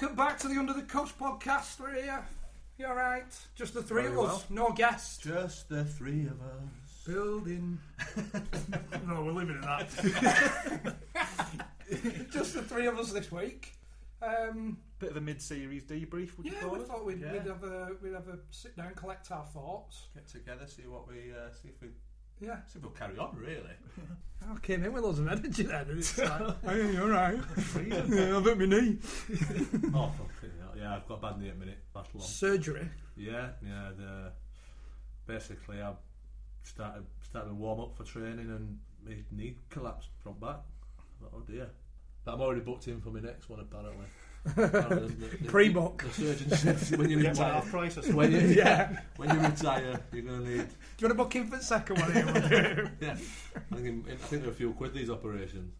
welcome back to the Under the Cosh podcast. We're here. You alright? Just the three Very of us, well. no guests. Just the three of us. Building. No, we're leaving it at that. Just the three of us this week. Um, Bit of a mid-series debrief, would you yeah, call we it? thought we'd, Yeah. we'd have a we'd have a sit down, collect our thoughts. get together, see what we, uh, see if we, Yeah, if we'll carry on. Really, I came in with loads of energy then. And it's like, hey, you alright? yeah, I've hurt my knee. oh fucking hell. yeah, I've got a bad knee at the minute. Last long. Surgery. Yeah, yeah. The basically, I started started to warm up for training, and my knee collapsed front back. Oh dear. But I'm already booked in for my next one apparently. Apparently, the- the- Pre-book. The surgeon said when you retire, half price or when you, Yeah. when you retire, you're gonna need Do you want to book in for the second one? Here? yeah, I think, I think there are a few quid these operations.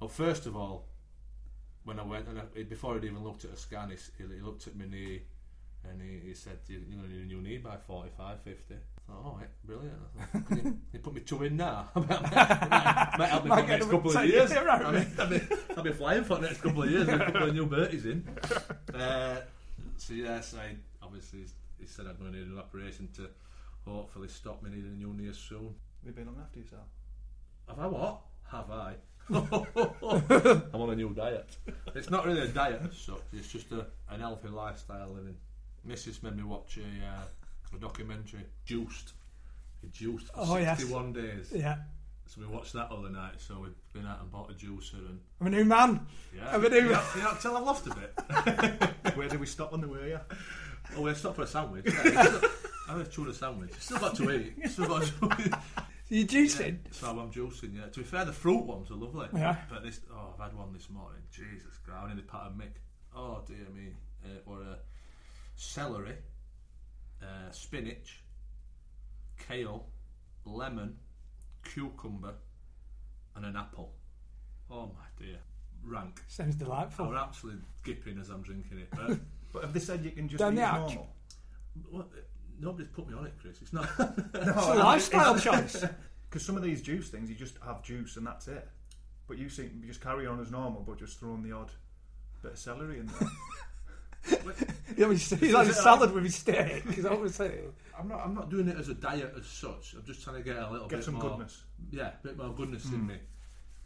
Well, first of all, when I went and I, before I'd even looked at a scan, he, s- he, he looked at my knee and he, he said, "You- "You're going to need a new knee by 45, 50. I thought, "All right, brilliant." I you, you put me two in now. might, might, might help me for the next couple of take- years. yeah, right, I mean, I'll, be, I'll be flying for the next couple of years with a couple of new Berties in. Uh, so yes, I obviously he said I'm going to need an operation to hopefully stop me needing a new knee soon. We've been looking after yourself. Have I what? Have I? I'm on a new diet. It's not really a diet as such. It's just a, an healthy lifestyle living. Mrs. made me watch a, uh, a documentary, Juiced. It juiced for Oh, yes. 61 days. yeah, So we watched that other night. So we've been out and bought a juicer and I'm a new man. yeah. I'm a new you, man. not, you not tell I've lost a bit. Where did we stop on the way? Yeah. oh, we stopped for a sandwich. Yeah, I had a tuna sandwich. Still got to eat. Still got to You juicing? So I'm juicing, yeah. To be fair, the fruit ones are lovely. Yeah. But this, oh, I've had one this morning. Jesus Christ, I nearly pat a mick. Oh dear me. Uh, or a celery, uh, spinach, kale, lemon, cucumber, and an apple. Oh my dear, rank. Sounds delightful. I delightful. was absolutely gipping as I'm drinking it. But But have they said you can just Down eat the normal? what, nobody's put me on it, Chris. It's not. It's a lifestyle choice. Because some of these juice things, you just have juice and that's it. But you seem you just carry on as normal, but just throwing the odd bit of celery in there. You know, he's, he's like a salad with his steak. Is that what we're saying? I'm not. I'm not doing it as a diet as such. I'm just trying to get a little Get bit some more, goodness. Yeah, a bit more goodness in hmm. me.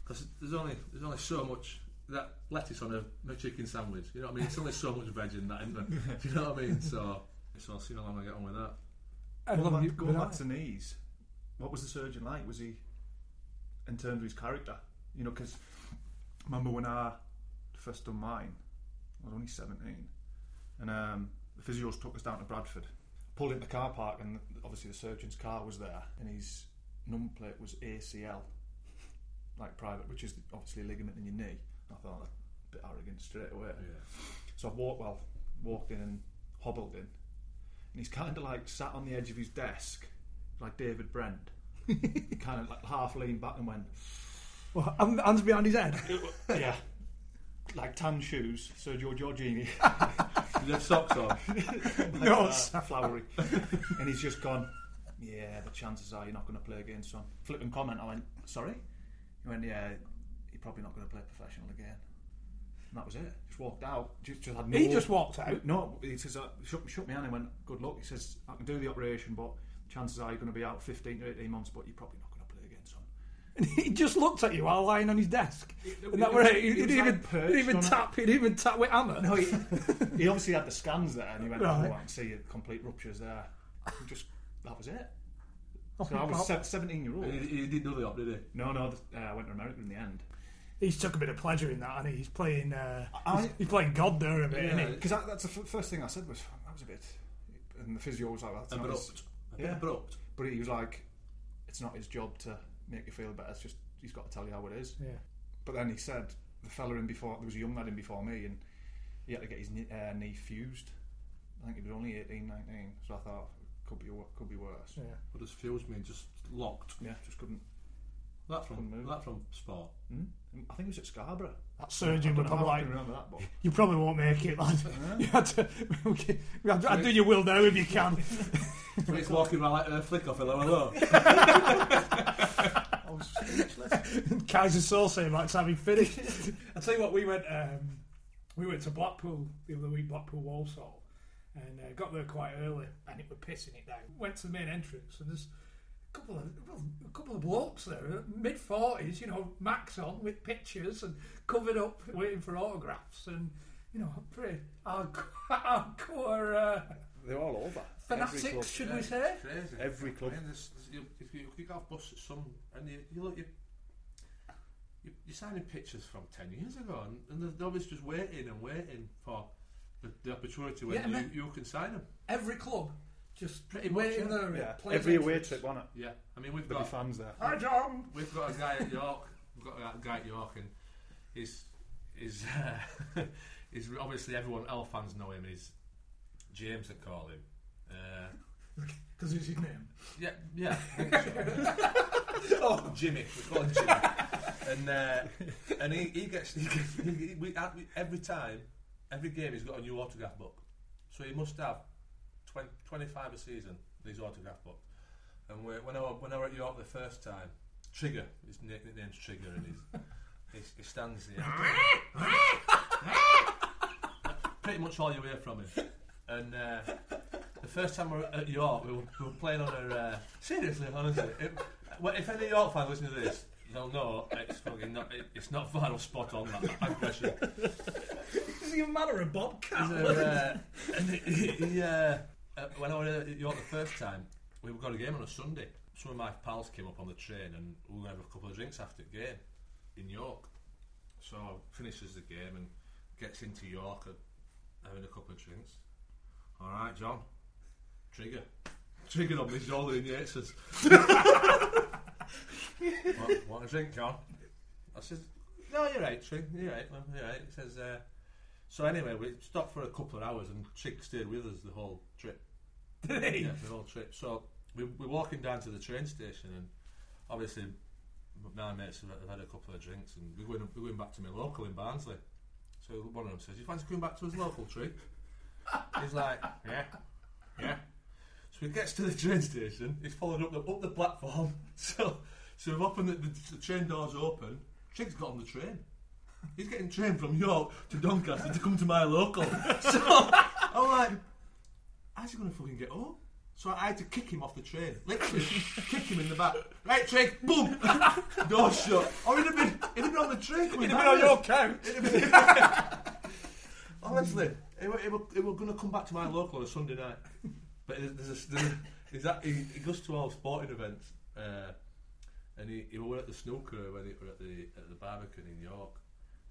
Because there's only there's only so much that lettuce on a McChicken sandwich. You know what I mean? It's only so much veg in that, isn't there? Do you know what I mean? So, so I'll see how long I get on with that. I Going back, going back to knees, what was the surgeon like? Was he, in terms of his character? You know, because remember when I first done mine, I was only 17, and um, the physios took us down to Bradford. Pulled into the car park, and obviously the surgeon's car was there, and his number plate was ACL, like private, which is obviously a ligament in your knee. I thought that's a bit arrogant straight away. So I walked well, walked in and hobbled in, and he's kind of like sat on the edge of his desk, like David Brent, kind of like half leaned back and went, Well, hands behind his head. yeah, like tan shoes, Sergio Giorgini, Did have socks on? No, uh, flowery, and he's just gone. Yeah, the chances are you're not going to play again, son. Flipping comment, I went, sorry. He went, yeah, you're probably not going to play professional again. And that was it. Just walked out. Just, just had no, He just walked out. No, he says, uh, shook, shook me hand and went, good luck. He says, I can do the operation, but chances are you're going to be out 15 to 18 months, but you're probably not going to play again, son. And he just looked at you while lying on his desk. And that it were it. He it didn't even, like he didn't even on it. tap. He didn't even tap with hammer. No, he, he obviously had the scans there, and he went, Right. "Oh, I can see your complete ruptures there." And just that was it. Oh, So I was God. seventeen year old. He, he didn't do the op, did he? No, no, th- uh, I went to America in the end He's took a bit of pleasure in that, and he's playing. Uh, I- he's, he's playing God there a bit, Yeah. isn't he? because that's the f- first thing I said was that was a bit, and the physio was like, "That's not his-" Abrupt. A bit Yeah. abrupt. but he was like, "It's not his job to make you feel better. It's just he's got to tell you how it is." Yeah. But then he said the fella in before there was a young lad in before me, and he had to get his knee, uh, knee fused. I think he was only 18, 19, so I thought could be wo- could be worse. Yeah. What does fuse mean? Just locked. Yeah, just couldn't. That from Couldn't move. that from sport. Hmm? I think it was at Scarborough. That surgeon I would probably like. remember that, but You probably won't make it, lad. you had to. Okay, I'd, I'd do your will now if you can. So he's walking around like a flick off hello hello. I was speechless. Kaiser Soze might have him finished. I'll tell you what, we went um, we went to Blackpool the other week, Blackpool Walsall, and uh, got there quite early, and it was pissing it down. Went to the main entrance, and there's a couple of well, a couple of blokes there, mid forties, you know, max on with pictures and covered up, waiting for autographs, and you know, pretty hardcore, hardcore uh, They're all over. Every club. fanatics, should we say? Crazy. Every club. I mean, there's, there's, you, if you, if you off bus at some and you, you look you. you- You're signing pictures from ten years ago, and, and they're- they're just waiting and waiting for the, the opportunity when Yeah, you, man. you can sign them. Every club just Pretty much, waiting yeah. there. Yeah, playing every away entrance. trip, wasn't it? Yeah, I mean we've There'll got be fans there. Hi, John. We've got a guy at York. We've got a guy at York, and he's he's uh, he's obviously everyone L fans know him. He's James, they call him. Uh, Because it's his name. yeah, yeah. Oh, Jimmy. We call him Jimmy. And uh, and he, he gets he, gets- he, we, we- every time, every game he's got a new autograph book. So he must have 20, 25 a season. These autograph book. And when I when I were at York the first time, Trigger, his nick- nickname's Trigger, and he's, he's, he stands there. Pretty much all you hear from him. And uh, the first time we were at York, we were, we were playing on a. Uh, seriously, honestly, it, well, if any York fans listen to this, they'll know it's fucking not. It, it's not off spot on that impression. Does he even matter a bobcat? So, uh, and he, he, uh, uh, when I was at York the first time, we got a game on a Sunday. Some of my pals came up on the train and we were going to have a couple of drinks after the game in York. So finishes the game and gets into York and having a couple of drinks. All right, John. Trigger. My shoulder in Yates's. want, want a drink, John? I says, no, you're right, Trig. You're right. man, You're right. He says, uh, so anyway, we stopped for a couple of hours and Trig stayed with us the whole trip. Did he? Yeah, the whole trip. So we, we're walking down to the train station, and obviously my mates have, have had a couple of drinks, and we're going, we're going back to my local in Barnsley. So one of them says, "You fancy coming back to his local tree?" He's like, "Yeah, yeah." So he gets to the train station. He's followed up the up the platform. So so we've opened the, the, the train doors open. Trig's got on the train. He's getting trained from York to Doncaster to come to my local. So I'm like, how's he going to fucking get home? So I had to kick him off the train. Literally, kick him in the back. Right, Trig, boom! Door shut. Or he'd have been, he'd have been on the train coming He'd have been on your couch. He'd have been- Honestly, he were, he, were, were going to come back to my local on a Sunday night. But there's a, there's a, he, he goes to all sporting events. Uh, and he, he were at the snooker when he were at the at the Barbican in York,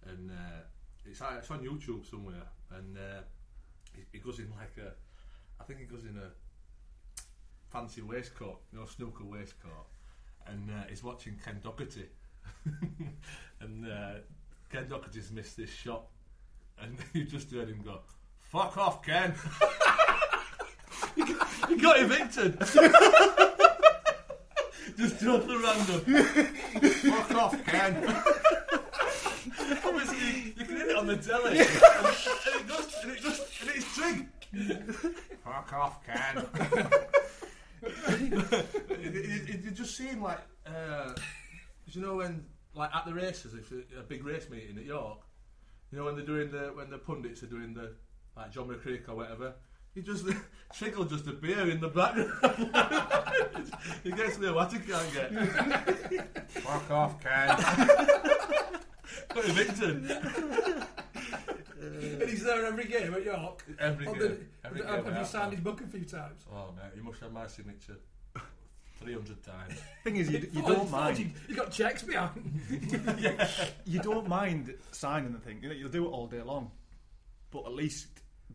and uh, it's it's on YouTube somewhere, and uh, he, he goes in like a, I think he goes in a fancy waistcoat, you know, snooker waistcoat, and uh, he's watching Ken Doherty, and uh, Ken Doherty's missed this shot, and you just heard him go, "Fuck off, Ken." he got evicted. Just totally random. Fuck off, Ken. Obviously, you can hear it on the telly. and, it goes, and it goes, and it's Trig. Fuck off, Ken. it, it, it, it just seemed like, uh, you know, when, like at the races, if a, a big race meeting at York, You know when they're doing the when the pundits are doing the like John McCririck or whatever. He just Triggle just appear in the background. he gets me what he can't get. Fuck off, Ken. Got evicted and he's there every game at York. every game. the- every have, game have I you have signed his book a few times? Oh mate, you must have my signature. 300 times. Thing is, you, you Oh, don't mind. You, you got checks behind. You don't mind signing the thing. You know, you'll do it all day long, but at least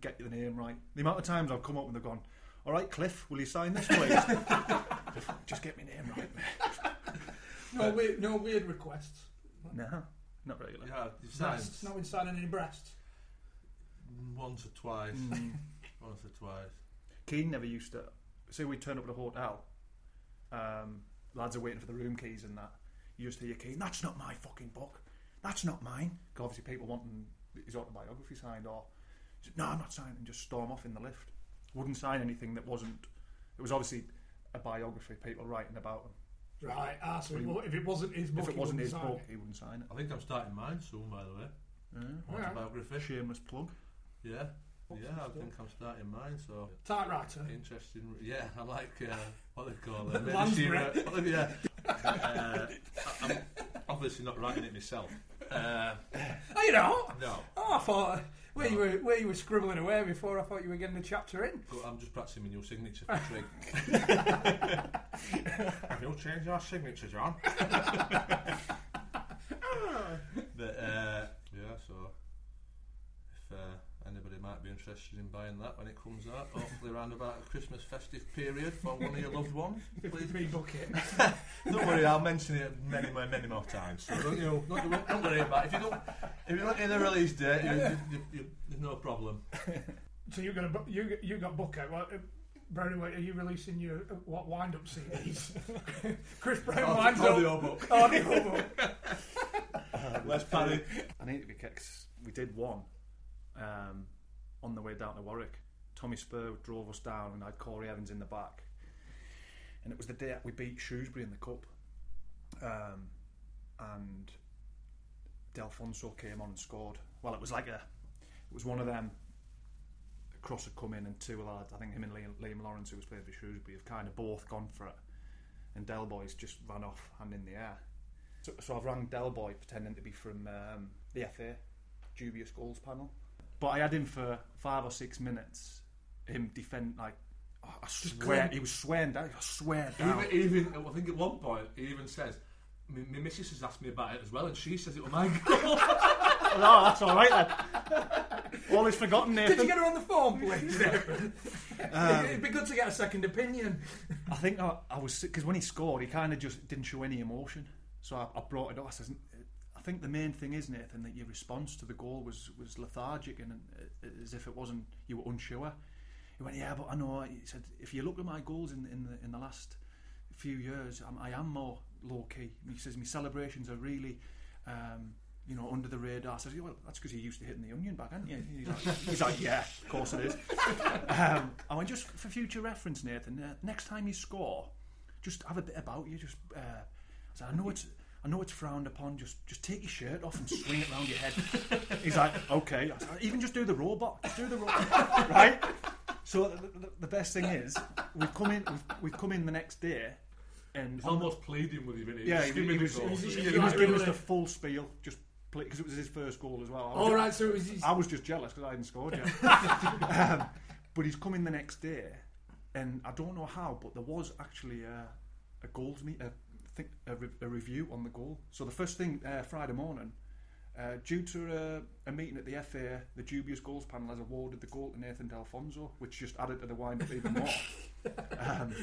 get the name right. The amount of times I've come up and they've gone, "All right, Cliff, will you sign this, please?" Just get my name right. No weird, no weird requests. No, not really. Yeah, you've signed Breasts. Not in signing any breasts. once or twice. Mm. Once or twice. Keane never used to. Say we turn up at a hotel, um, lads are waiting for the room keys and that. You just hear Keane. That's not my fucking book. That's not mine. Because obviously people wanting his autobiography signed or he said, no, I'm not signing. And just storm off in the lift. Wouldn't sign anything that wasn't. It was obviously a biography. People writing about him. Right. Ah, so it wa- if it wasn't his book, if it he wasn't wouldn't his sign book, it. he wouldn't sign it. I think I'm starting mine soon, by the way. it. Autobiography. Yeah. Shameless plug. Yeah. Yeah, I think I'm starting mine, so. Typewriter. Interesting. Yeah, I like uh, what they call it. Lansbury. What yeah. Uh, I- I'm obviously not writing it myself. Uh, Oh, you know. no, Oh, I thought where you were where you were scribbling away before. I thought you were getting the chapter in. but I'm just practicing my new signature for Trig. Have you changed your signature, John? but uh, yeah, so if uh, anybody might be interested in buying that when it comes out, hopefully around about a Christmas festive period for one of your loved ones, please Rebook it. Don't worry, I'll mention it many, many, many more times. So don't you? Don't, don't worry about it. If you don't, if you look in the release date, you, you, you, you, there's no problem. So you're gonna bu- you you got book out. What, uh, Brown, are you releasing your uh, what wind up CDs? Chris Brown Audio- winds up. audio book. Audio book. Let's panic. I need to be kicked. 'cause We did one um, on the way down to Warwick. Tommy Spurr drove us down, and I had Corry Evans in the back. And it was the day we beat Shrewsbury in the cup, um, and Delfouneso came on and scored. Well, it was like a, it was one of them. Cross had come in, and two lads, I think him and Liam, Liam Lawrence, who was playing for Shrewsbury, have kind of both gone for it. And Del Boy's just ran off hand in the air. So, so I've rang Del Boy pretending to be from um, the FA dubious goals panel. But I had him for five or six minutes. Him defend like oh, I swear he was swearing down. I swear down. Even, even, I think at one point he even says, "My, my missus has asked me about it as well, and she says it was my goal." no, that's all right then. All is forgotten, Did Nathan. you get her on the phone, please? It'd be good to get a second opinion. I think I, I was because when he scored, he kind of just didn't show any emotion. So I, I brought it up. I I think the main thing is Nathan that your response to the goal was was lethargic and uh, as if it wasn't you were unsure. He went, yeah, but I know. He said, if you look at my goals in in the in the last few years, I'm, I am more low key. He says my celebrations are really. Um, you know, under the radar. I says, well, that's because you're used to hitting the onion bag, aren't you? He's like, he's like yeah, of course it is. Um, I went, just for future reference, Nathan, uh, next time you score, just have a bit about you. Just, uh, I, said, I know it's, I know it's frowned upon. Just, just take your shirt off and swing it around your head. He's like, okay. Said, even just do the robot. Just do the robot, right? So the, the, the best thing is, we've come in, we've, we've come in the next day, and He's almost pleading with he? yeah, he, he was, the he, he was giving us the full spiel, just because it was his first goal as well. All right, so it was his, I was just jealous because I hadn't scored yet. um, but he's coming the next day, and I don't know how, but there was actually a, a goals meet, a, think, a, re- a review on the goal. So the first thing uh, Friday morning, uh, due to a, a meeting at the FA, the dubious goals panel has awarded the goal to Nathan Delfouneso, which just added to the wind up even more. um,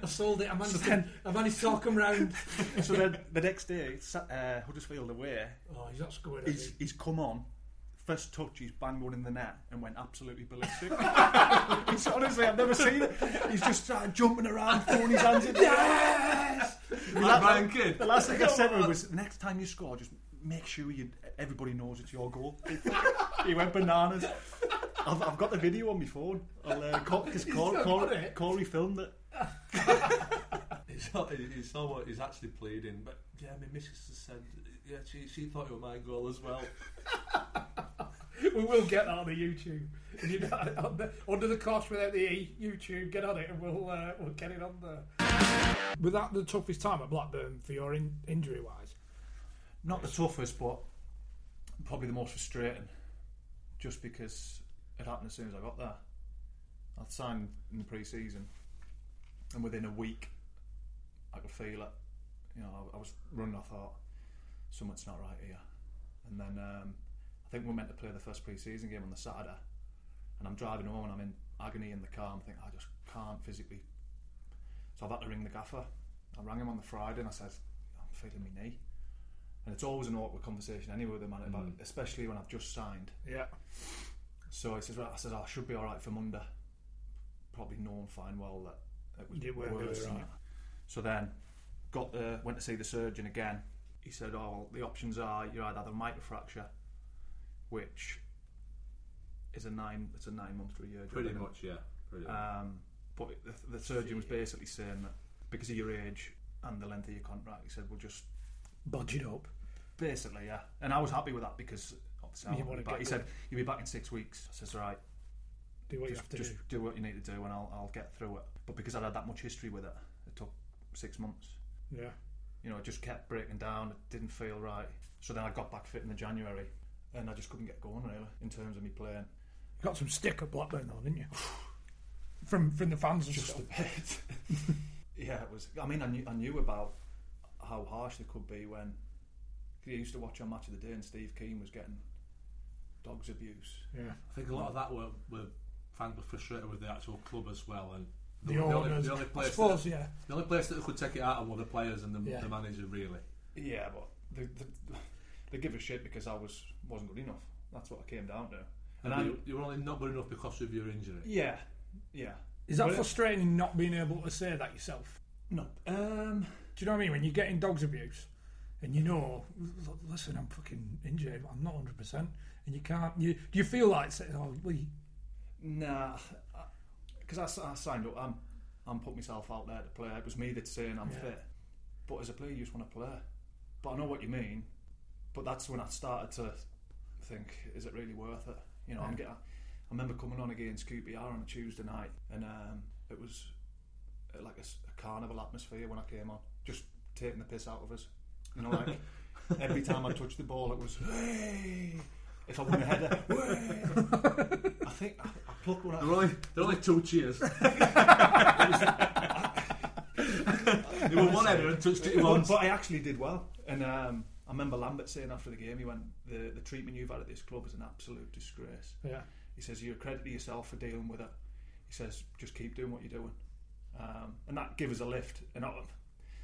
I sold it. I managed, So to, then- I managed to talk him round. so then the next day, uh, Huddersfield away, Oh, he's not scored. he's, he's come on. First touch, he's banged one in the net and went absolutely ballistic. it's, honestly, I've never seen it. He's just started jumping around, throwing his hands in. Yes! Like Brian Kidd. The last thing I said to him was, the next time you score, just make sure you everybody knows it's your goal. he went bananas. I've, I've got the video on my phone. I'll, uh, because still Corey, Corey. Corey filmed it. He's, not, he's, almost, he's actually pleading, but yeah, my missus has said, yeah, she, she thought it was my goal as well. we will get that on the YouTube. If you on the, under the cost without the E, YouTube, get on it and we'll uh, we'll get it on there. Was that the toughest time at Blackburn for your in, injury wise? Not the toughest, but probably the most frustrating. Just because it happened as soon as I got there. I'd signed in the pre-season, and within a week, I could feel it. You know, I, I was running. I thought something's not right here, and then um, I think we are meant to play the first pre-season game on the Saturday, and I'm driving home and I'm in agony in the car. I'm thinking I just can't physically. So I've had to ring the gaffer. I rang him on the Friday and I said, I'm feeling my knee. And it's always an awkward conversation anyway with the man about it, especially when I've just signed. Yeah. So he says, right, I says, oh, I should be all right for Monday. Probably knowing fine well that it was You weren't gonna be worse. right. So then, got the, went to see the surgeon again. He said, oh, well, the options are you're either have a microfracture, which is a nine, it's a nine month to a year job. Pretty isn't it? much, yeah. Pretty much. Um, but the, the surgeon was basically saying that because of your age and the length of your contract, he said, we'll just Budge it up. Basically, yeah. And I was happy with that because obviously I You want wanna to back. get He said. You'll be back in six weeks. I says, All right, Do what you just, have to just do. do what you need to do and I'll, I'll get through it. But because I'd had that much history with it, it took six months. Yeah. You know, it just kept breaking down. It didn't feel right. So then I got back fit in the January and I just couldn't get going really in terms of me playing. You got some stick at Blackburn though, didn't you? from from the fans and Just stuff. a bit. yeah, it was. I mean, I knew, I knew about how harsh they could be when. I used to watch on Match of the Day and Steve Kean was getting dogs abuse. Yeah. I think a lot of that were, were fans were frustrated with the actual club as well, and The, only, owners. the only I place suppose, that, yeah. the only place that could take it out of were the players and the, Yeah. the manager really. Yeah, but they, they, they give a shit because I was wasn't good enough. That's what I came down to. And I, you, you were only not good enough because of your injury. yeah, yeah. Is that Well, it- frustrating not being able to say that yourself? No, um, Do you know what I mean? When you're getting dogs abuse and you know, listen, I'm fucking injured, I'm not 100%, and you can't, you, do you feel like saying, oh, we, nah, because I signed up. I'm I'm putting myself out there to play. It was me that's saying I'm Yeah. fit, but as a player, you just want to play. But I know what you mean. But that's when I started to think, is it really worth it? You know, I'm getting. I remember coming on against QPR on a Tuesday night, and um, it was uh, like a, carnival atmosphere when I came on, just taking the piss out of us. You know, like every time I touched the ball, it was hey. If I won a header, "Way." I think I, I plucked one out. There were only there were only two cheers. There were one header and touched it But, once. but I actually did well. And um, remember Lambert saying after the game, he went, the, the treatment you've had at this club is an absolute disgrace. yeah. He says, you're a credit to yourself for dealing with it. He says, just keep doing what you're doing. Um, and that gave us a lift. And I,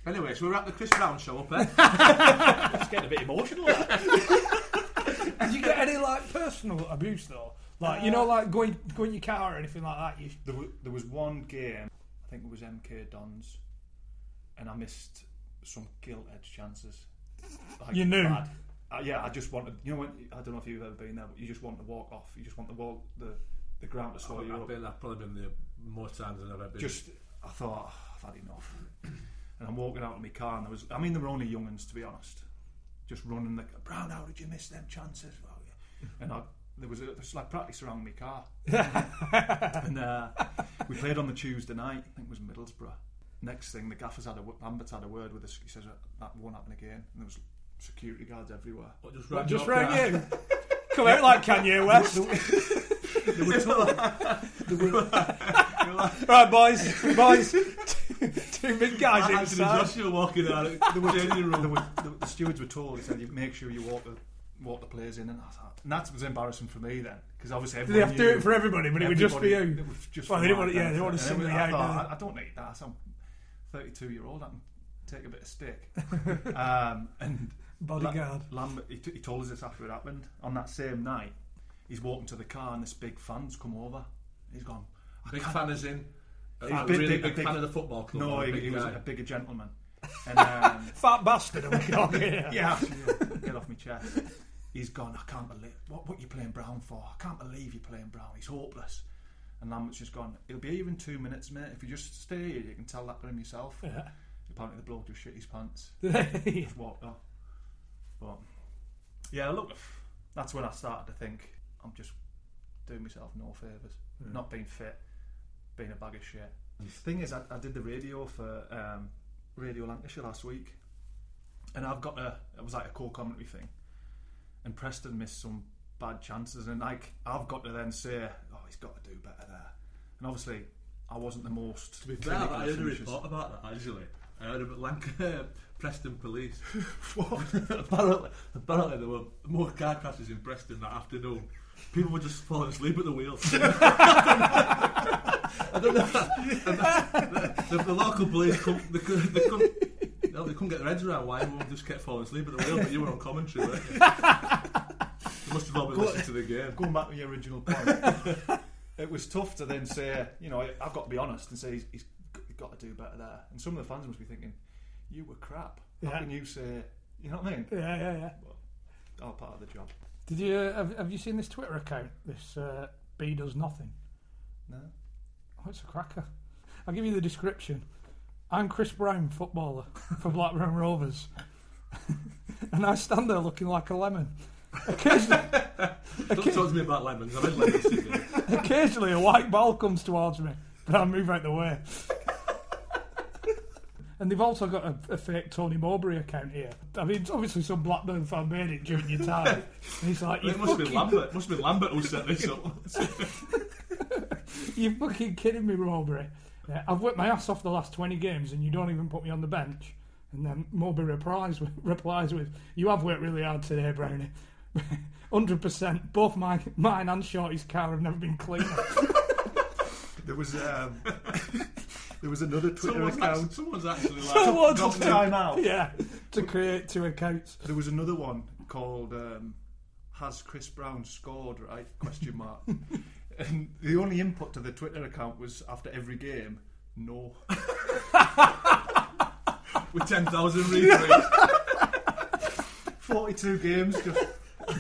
Anyway, so we're at the Chris Brown show up there. it's getting a bit emotional. Did you get any, like, personal abuse, though? Like, you know, like going, going in your car or anything like that? You, there, w- there was one game, I think it was MK Dons, and I missed some gilt edge chances. Like, You knew? bad. Uh, yeah, I just wanted. You know, when, I don't know if you've ever been there, but you just want to walk off. You just want the wall, the the ground to swallow you I've, up. been, I've probably been there more times than I've ever been. Just, I thought "Oh, I've had enough, and I'm walking out of my car, and there was. I mean, there were only younguns to be honest, just running the Brown. How did you miss them chances? Well, yeah. And I, there was a, there was like practice around my car, and uh, we played on the Tuesday night. I think it was Middlesbrough. Next thing, the gaffers had a w-Lambert's had a word with us. He says that won't happen again. And there was security guards everywhere. What, just What, rang just rang car? you. Come out like Kanye West. They were told, right, boys, boys. Two big guys Anthony inside. Joshua walking out of the changing the, room. the, the stewards were told. He said, "You make sure you walk the walk the players in." And I thought, and that was embarrassing for me then, because obviously Did they have to do it for everybody, but it would just be everybody- you? it was just Well, they didn't want to- yeah, they want to benefit. And single I you thought, out, I, I don't need that. I'm 32 year old. I can take a bit of stick. um, and Bodyguard. La- Lambert, he, t- he told us this after it happened. On that same night, he's walking to the car, and this big fan's come over. He's gone. "I Big can't- fan is in. A, He's a big- really big- big, big- fan of the football club. No, or a he, big he was guy. a bigger gentleman. And um, Fat bastard. I'm talking here. yeah, get off my chest. He's gone. I can't believe what what you playing Brown for. I can't believe you're playing Brown. He's hopeless. And Lambert's just gone. It'll be here in two minutes, mate. If you just stay here, you can tell that to him yourself. Yeah. Apparently, the bloke just shit his pants. Just walked off. But yeah, look, that's when I started to think I'm just doing myself no favours. Not being fit, being a bag of shit. The thing is, I, I did the radio for um, Radio Lancashire last week, and I've got a. It was like a co-commentary thing, and Preston missed some bad chances, and like I've got to then say, oh, he's got to do better there. And obviously, I wasn't the most. To be fair, I heard a report about that actually. I heard about Lanc- Preston Police. apparently, apparently there were more car crashes in Preston that afternoon. People were just falling asleep at the wheel. I don't know. The, the, the local police, come, they, couldn't, they, couldn't, no, they couldn't get their heads around why everyone just kept falling asleep at the wheel. But you were on commentary, weren't you? You must all been Go- listening to the game. Going back to your original point, it was tough to then say, you know, I've got to be honest and say he's, he's got to do better there. And some of the fans must be thinking, you were crap. How Yeah. can you say, you know what I mean? Yeah, yeah, yeah. All part of the job. Did you uh, have, have you seen this Twitter account? This uh, B does nothing. No. Oh, it's a cracker. I'll give you the description. I'm Chris Brown, footballer for Blackburn Rovers, and I stand there looking like a lemon. Occasionally, Don't talk to me about lemons. I've had lemons occasionally a white ball comes towards me, but I move out the way. And they've also got a, a fake Tony Mowbray account here. I mean, it's obviously some Blackburn fan made it during your time. And he's like, you It must have been fucking, Lambert. Must have been Lambert who set this up. you fucking kidding me, Mowbray? Yeah, I've worked my ass off the last 20 games and you don't even put me on the bench. And then Mowbray replies with, replies with You have worked really hard today, Brownie. 100%. Both my, mine and Shorty's car have never been cleaner. There was um, there was another Twitter Someone's, account. actually, someone's actually like. Someone's Got just- time out. yeah, to create two accounts. There was another one called um, "Has Chris Brown scored?" Right? Question mark. and the only input to the Twitter account was after every game, no. with 10,000 retweets. Forty-two games, just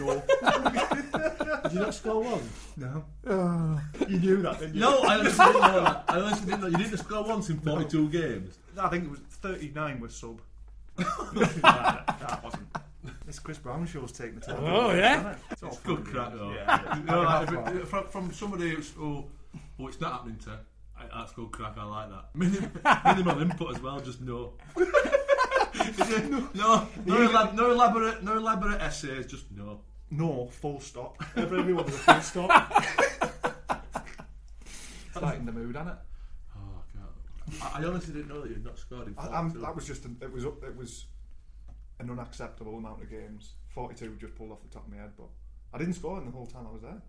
no, Did you not score one? no. Oh, You knew that, didn't you? No, I honestly didn't know that. I honestly didn't know. You didn't score once in 42 games. I think it was thirty-nine was sub. that, that wasn't. This Chris Brown show's taking the time. Oh, yeah? It's, all It's good crack though. Yeah. You know, like, if Half it- from, from somebody who's, oh, who it's not happening to, I, that's good crack. I like that. Minim, minimal input as well. Just no. no, no, no, elab- no elaborate, no elaborate essays. Just no. No, full stop. Everyone was a full stop. It's Lighting the mood, isn't it? Oh god. I, I honestly didn't know that you'd not scored in I, 42. I'm, that was just an, it was up, it was an unacceptable amount of games. Forty-two just pulled off the top of my head, but I didn't score in the whole time I was there.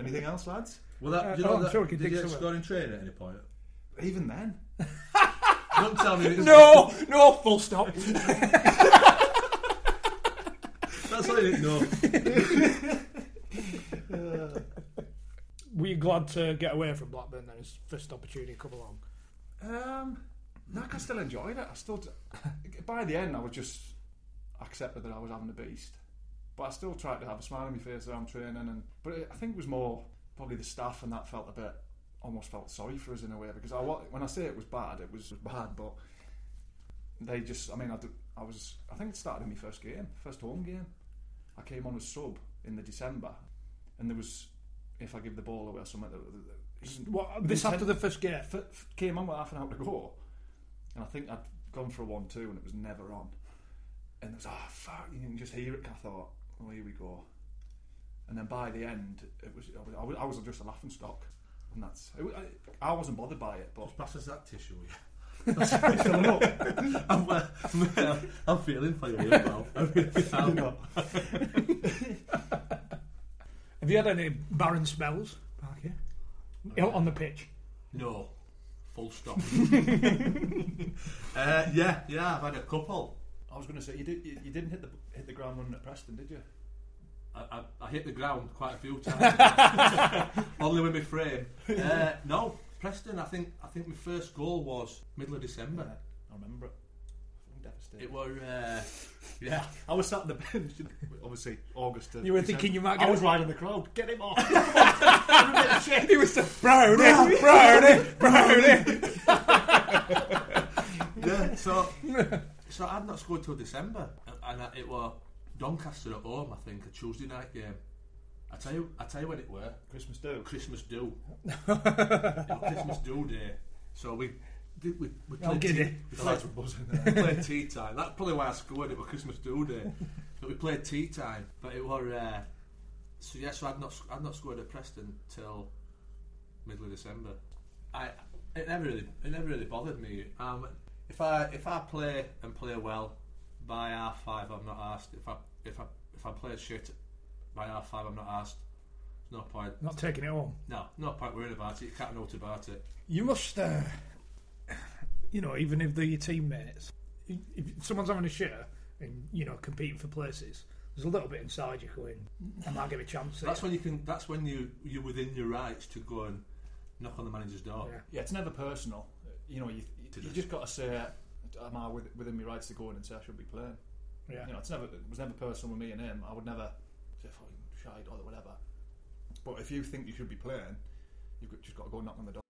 Anything else, lads? well, that, Uh, do you oh, I'm that, sure we could did you dig get some- scored in training at any point? Even then, Don't tell me. It's, no, no, full stop. That's all you didn't know. Were you glad to get away from Blackburn then? His first opportunity to come along. um, no, I still enjoyed it. I still, by the end, I was just accepted that I was having a beast, but I still tried to have a smile on my face around training. And but it, I think it was more probably the staff, and that felt a bit almost felt sorry for us in a way because I when I say it was bad, it was bad, but they just I mean I, I was I think it started in my first game, first home game. I came on as sub in the December, and there was if I give the ball away or something. What, this Intent- after the first game? f- f- came on with half an hour to go, and I think I'd gone for a one-two, and it was never on. And it was oh fuck, you can just hear it. I thought, oh here we go. And then by the end, it was I was, I was, just a laughing stock, and that's it, I, I wasn't bothered by it, but Pass us that tissue. It's filling up. I'm, uh, I'm feeling for you, pal. I really am. Have you had any barren spells, Parky? Out on the pitch. No. Full stop. uh, yeah, yeah, I've had a couple. I was going to say you did you, you didn't hit the hit the ground running at Preston, did you? I, I, I hit the ground quite a few times. Only with my frame. Uh, no, Preston. I think I think my first goal was middle of December. I remember it. I'm devastated. It was uh, yeah. I was sat on the bench. Obviously, August. You were December. thinking you might I get was a- riding the crowd. Get him off. He was the brownie, brownie, brownie. yeah. So so I'd not scored till December, and, and it was Doncaster at home. I think a Tuesday night game, I tell you, I tell you when it were. Christmas do. Christmas do. Christmas do day. So we did we, we played tea, we The lads played, we played tea time. That's probably why I scored it was Christmas do day. But we played tea time. But it were uh, so yeah. So I'd not I'd not scored at Preston till middle of December. I it never really it never really bothered me. Um, if I if I play and play well by half five, I'm not asked. If I if I if I play shit by half five, I'm not asked. There's no point. Not taking it home. No, no point worrying about it. You can't note about it. You must, uh, you know, even if they're your teammates, if someone's having a shitter and you know competing for places, there's a little bit inside you going, I might give a chance. That's here." when you can. That's when you you're within your rights to go and knock on the manager's door. Yeah. Yeah, it's never personal. You know, you, you, you just got to say, am I within my rights to go in and say I should be playing? Yeah. You know, it's never it was never personal with me and him. I would never say fucking shite or whatever. But if you think you should be playing, you've just got to go knock on the door.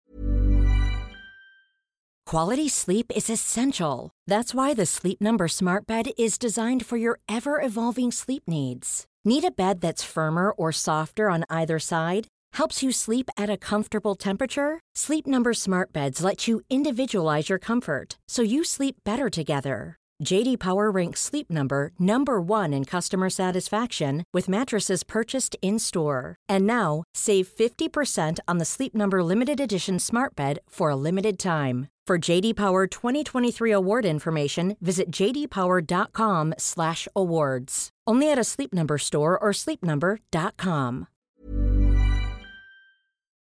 Quality sleep is essential. That's why the Sleep Number Smart Bed is designed for your ever evolving sleep needs. Need a bed that's firmer or softer on either side? Helps you sleep at a comfortable temperature? Sleep Number Smart Beds let you individualize your comfort so you sleep better together. JD Power ranks Sleep Number number 1 in customer satisfaction with mattresses purchased in-store. And now, save 50% on the Sleep Number limited edition Smart Bed for a limited time. For JD Power 2023 award information, visit jdpower.com/awards. Only at a Sleep Number store or sleepnumber.com.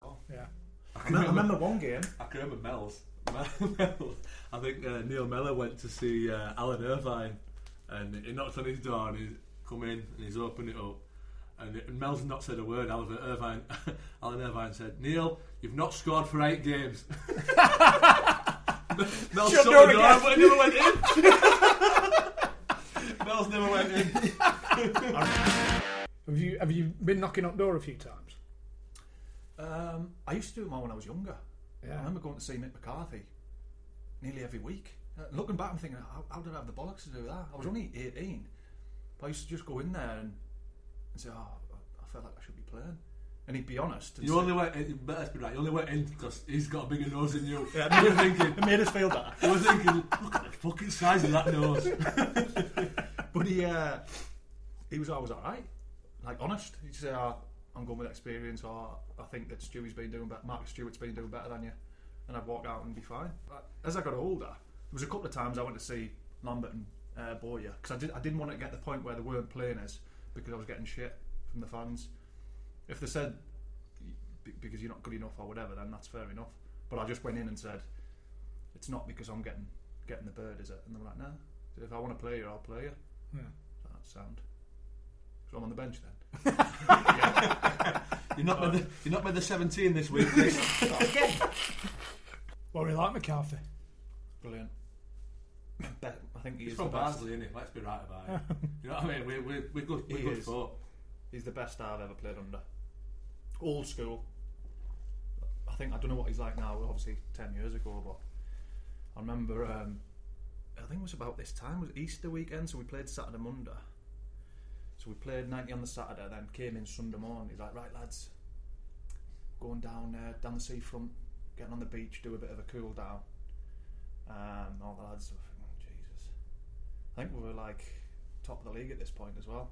Oh, Yeah. I remember, I remember one game. I can remember Mel's. Mel, I think uh, Neil Mellor went to see uh, Alan Irvine, and he knocked on his door and he's come in and he's opened it up. And, it- and Mel's not said a word. Alan Irvine, Alan Irvine said, "Neil, you've not scored for eight games." Mel Shut shut the door door, but never went in. Mel's never went in. Have you have you been knocking on door a few times? Um, I used to do it more when I was younger. Yeah. I remember going to see Mick McCarthy nearly every week. Uh, looking back, I'm thinking, how, how did I have the bollocks to do that? I was only 18. But I used to just go in there and, and say, oh, I- I felt like I should be playing. And he'd be honest. You only went. In, let's be right. You only went in because he's got a bigger nose than you. Yeah, you were thinking. it made us feel better. You were thinking. Look at the fucking size of that nose. But he uh, he was always all right, like honest. He'd say, oh, "I'm going with experience," or "I think that Stewie's been doing better. Marcus Stewart's been doing better than you," and I'd walk out and be fine. But as I got older, there was a couple of times I went to see Lambert and uh, Bowyer because I did I didn't want to get to the point where they weren't playing us because I was getting shit from the fans. If they said because you're not good enough or whatever, then that's fair enough. But I just went in and said, "It's not because I'm getting getting the bird, is it?" And they were like, "No. If I want to play you, I'll play you." Yeah. That sound. So I'm on the bench then. You're not with the, you're not with the 17 this week. Chris. What do you like McCarthy? Brilliant. Bet, I think he He's from the best. Barnsley, isn't he? Let's be right about it. You know what I mean? We're, we're, we're good, we're He good is. folk. He's the best I've ever played under. Old school. I think I don't know what he's like now. Obviously, ten years ago, but I remember. Um, I think it was about this time. It was Easter weekend, so we played Saturday Monday. So we played ninety on the Saturday, then came in Sunday morning. He's like, "Right, lads, going down uh, down the seafront, getting on the beach, do a bit of a cool down." Um, all the lads were thinking, "Oh, Jesus." I think we were like top of the league at this point as well.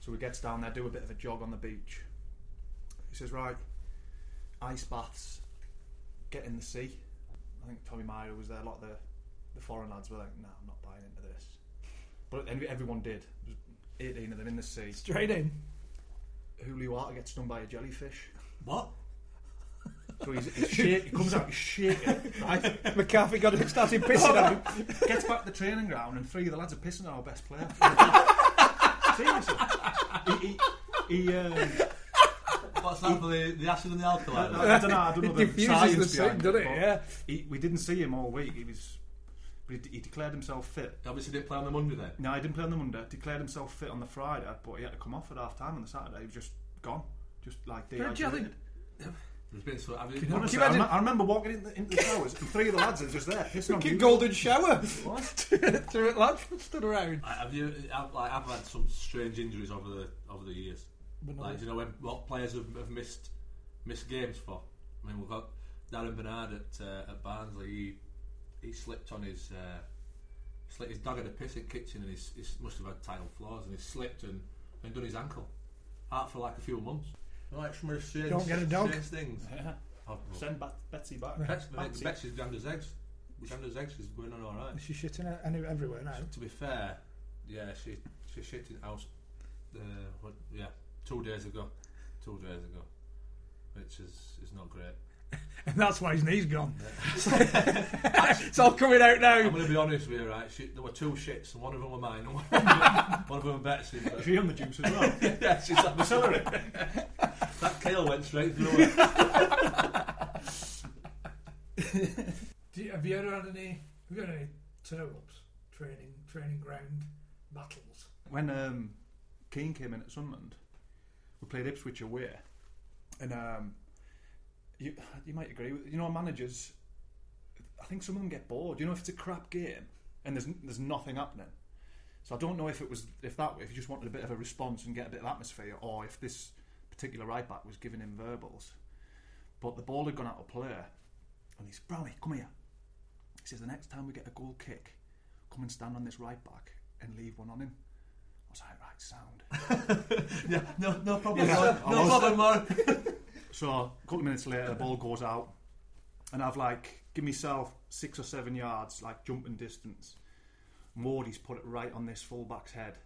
So he gets down there, do a bit of a jog on the beach. He says, "Right, ice baths, get in the sea." I think Tommy Meyer was there. A lot of the, the foreign lads were like, "No, I'm not buying into this," but everyone did. There was 18 of them in the sea. Straight in. Julio Arter gets stung by a jellyfish. What? So he's, he's shake, he comes out, he's shaking, right? McCarthy got it, started pissing on him. Gets back to the training ground, and three of the lads are pissing on our best player. Seriously, he, he, he um, What's that for the, the acid and the alkali? I don't know. I don't know It the diffuses science the sin, behind doesn't it? but Yeah. He, we didn't see him all week. He was, he, he declared himself fit. He obviously didn't play on the Monday then. No, he didn't play on the Monday. Declared himself fit on the Friday, but he had to come off at half time on the Saturday. He was just gone, just like But do you dehydrated. There's been so. Have you, you Honestly, Can I, imagine- rem- I remember walking in the, into the showers and three of the lads are just there pissing on you. golden shower. What? Through it, lads stood around. have you? I've, like, I've had some strange injuries over the over the years. but no- Like, do you know when what players have, have missed missed games for? I mean, we've got Darren Barnard at uh, at Barnsley. He he slipped on his uh, slipped his dog had a piss in the kitchen and he's, he's must have had tile floors and he slipped and, and done his ankle out for like a few months. Like some of strange, Don't get a dog. strange things. Yeah. Oh, Send Bat- Betsy back. Bets, Betsy. Betsy's Granda's eggs. Granda's eggs is going on all right. She's shitting it any, everywhere now. To be fair, yeah, she she shit in house. Uh, what, yeah, two days ago, two days ago, which is is not great. And that's why his knee's gone. it's all coming out now. I'm going to be honest with you, right? She, there were two shits, and one of them were mine, and one of them, one of them were Betsy. But, she on the juice as well? yeah, she's on the celery. that kale went straight through her. Do you, have you ever had any? Have you had any turn ups, training, training ground battles? when um, Keane came in at Sunderland, we played Ipswich away, and um, you you might agree with you know managers. I think some of them get bored. You know, if it's a crap game and there's there's nothing happening. So I don't know if it was if that if you just wanted a bit of a response and get a bit of atmosphere, or if this particular right back was giving him verbals. But the ball had gone out of play, and he's Brownie, come here. He says the next time we get a goal kick, come and stand on this right back and leave one on him. I was like, right, sound. yeah, no, no problem, Yeah, Mark. No problem, Mark. So a couple of minutes later, the ball goes out, and I've like give myself six or seven yards, like jumping distance. Wardy's put it right on this fullback's head,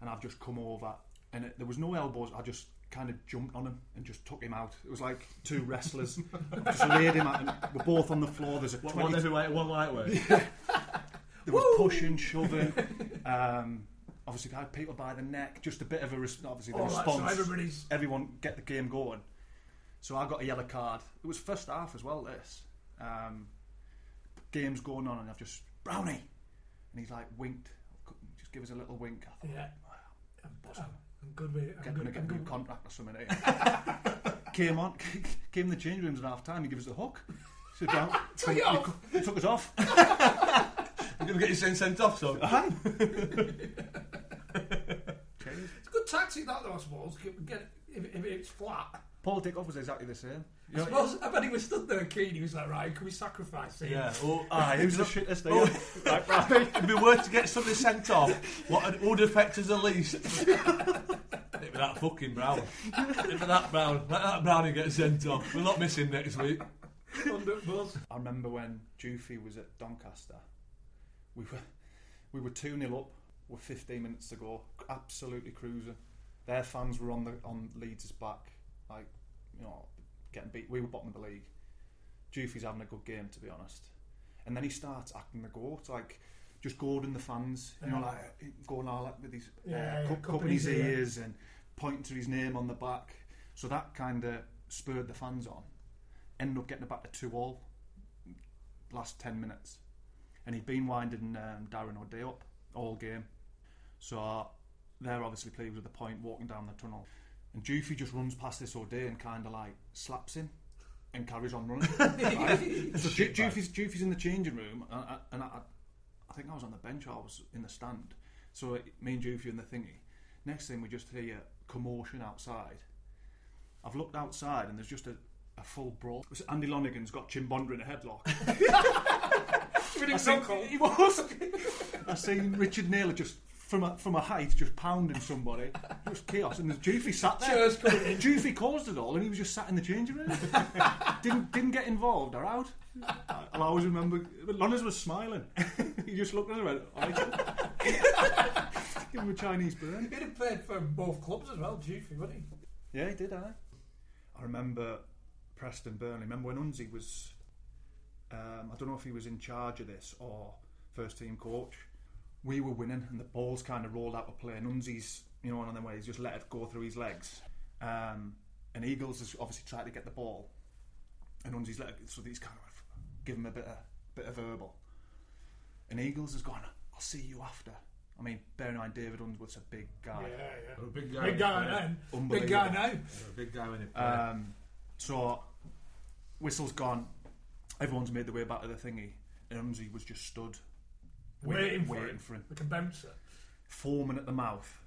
and I've just come over, and it, there was no elbows. I just kind of jumped on him and just took him out. It was like two wrestlers. I've just laid him out, and we're both on the floor. There's a One, 20 one heavyweight, one lightweight. there was pushing, shoving. Um, obviously, I had people by the neck. Just a bit of a res- obviously the All right, response. so everybody's everyone get the game going. So I got a yellow card. It was first half as well. This um, game's going on, and I've just Brownie, and he's like winked. Just give us a little wink. I thought, yeah. I'm, I'm, I'm good with it. I'm gonna get a new good. contract or something. eh? came on, came in the change rooms at half time. He gives us a hook. Sit down. Took he, it off. he took us off. You're going to get your sent, sent off, so. Aye. It's a good tactic that though, I suppose. Get, get if, if it's flat. Paul Dickov was exactly the same. You I know, suppose I bet he was stood there keen. He was like, right, can we sacrifice him? Yeah. Oh, ah, Aye, he was the shittest thing. Oh. Right, Brownie. It'd be worth to get somebody sent off. What would affect us the least? It'd be that fucking brown. It'd be that brown. Let that brownie get sent off. We'll not miss him next week. Under buzz. I remember when Dioufy was at Doncaster. We were we were two 0 up with 15 minutes to go, absolutely cruising. Their fans were on the on Leeds' back, like you know, getting beat. We were bottom of the league. Dioufy's having a good game, to be honest. And then he starts acting the goat, like just goading the fans, you know, like going all like with his Yeah, uh, yeah, cup, cupping cupping his his ear. ears and pointing to his name on the back. So that kind of spurred the fans on. Ended up getting back to two all last 10 minutes. And he'd been winding um, Darren O'Dea up all game. So they're obviously pleased with the point, walking down the tunnel. And Dioufy just runs past this O'Dea and kind of like slaps him and carries on running. Right? so Ju- Dioufy's, Dioufy's in the changing room, and, I, and I, I think I was on the bench, I was in the stand. So uh, me and Dioufy in the thingy. Next thing, we just hear commotion outside. I've looked outside, and there's just a, a full brawl. Andy Lonergan's got Chimbonda in a headlock. I seen, he was. I seen Richard Naylor just from a, from a height just pounding somebody. It was chaos. And there's sat there. Cheers caused it all, and he was just sat in the changing room. didn't didn't get involved or out. I'll always remember. But was smiling. he just looked at her and went, "I Give him a Chinese burn. He'd have played for both clubs as well, Dioufy, wouldn't he? Yeah, he did, I. I remember Preston Burnley. Remember when Unzi was. Um, I don't know if he was in charge of this or first team coach. We were winning and the balls kind of rolled out of play. And Unzi's, you know, one of them ways, just let it go through his legs. Um, and Eagles has obviously tried to get the ball. And Unzi's let it, so he's kind of give him a bit of, bit of verbal. And Eagles has gone, I'll see you after. I mean, bear in mind David Unsworth's a big guy. Yeah, yeah. A big guy. Big guy now. Big guy now. A big guy when he. Um, so whistle's gone. Everyone's made their way back to the thingy, and Umsey was just stood, Waiting for waiting him. for him, Like a bouncer. foaming at the mouth.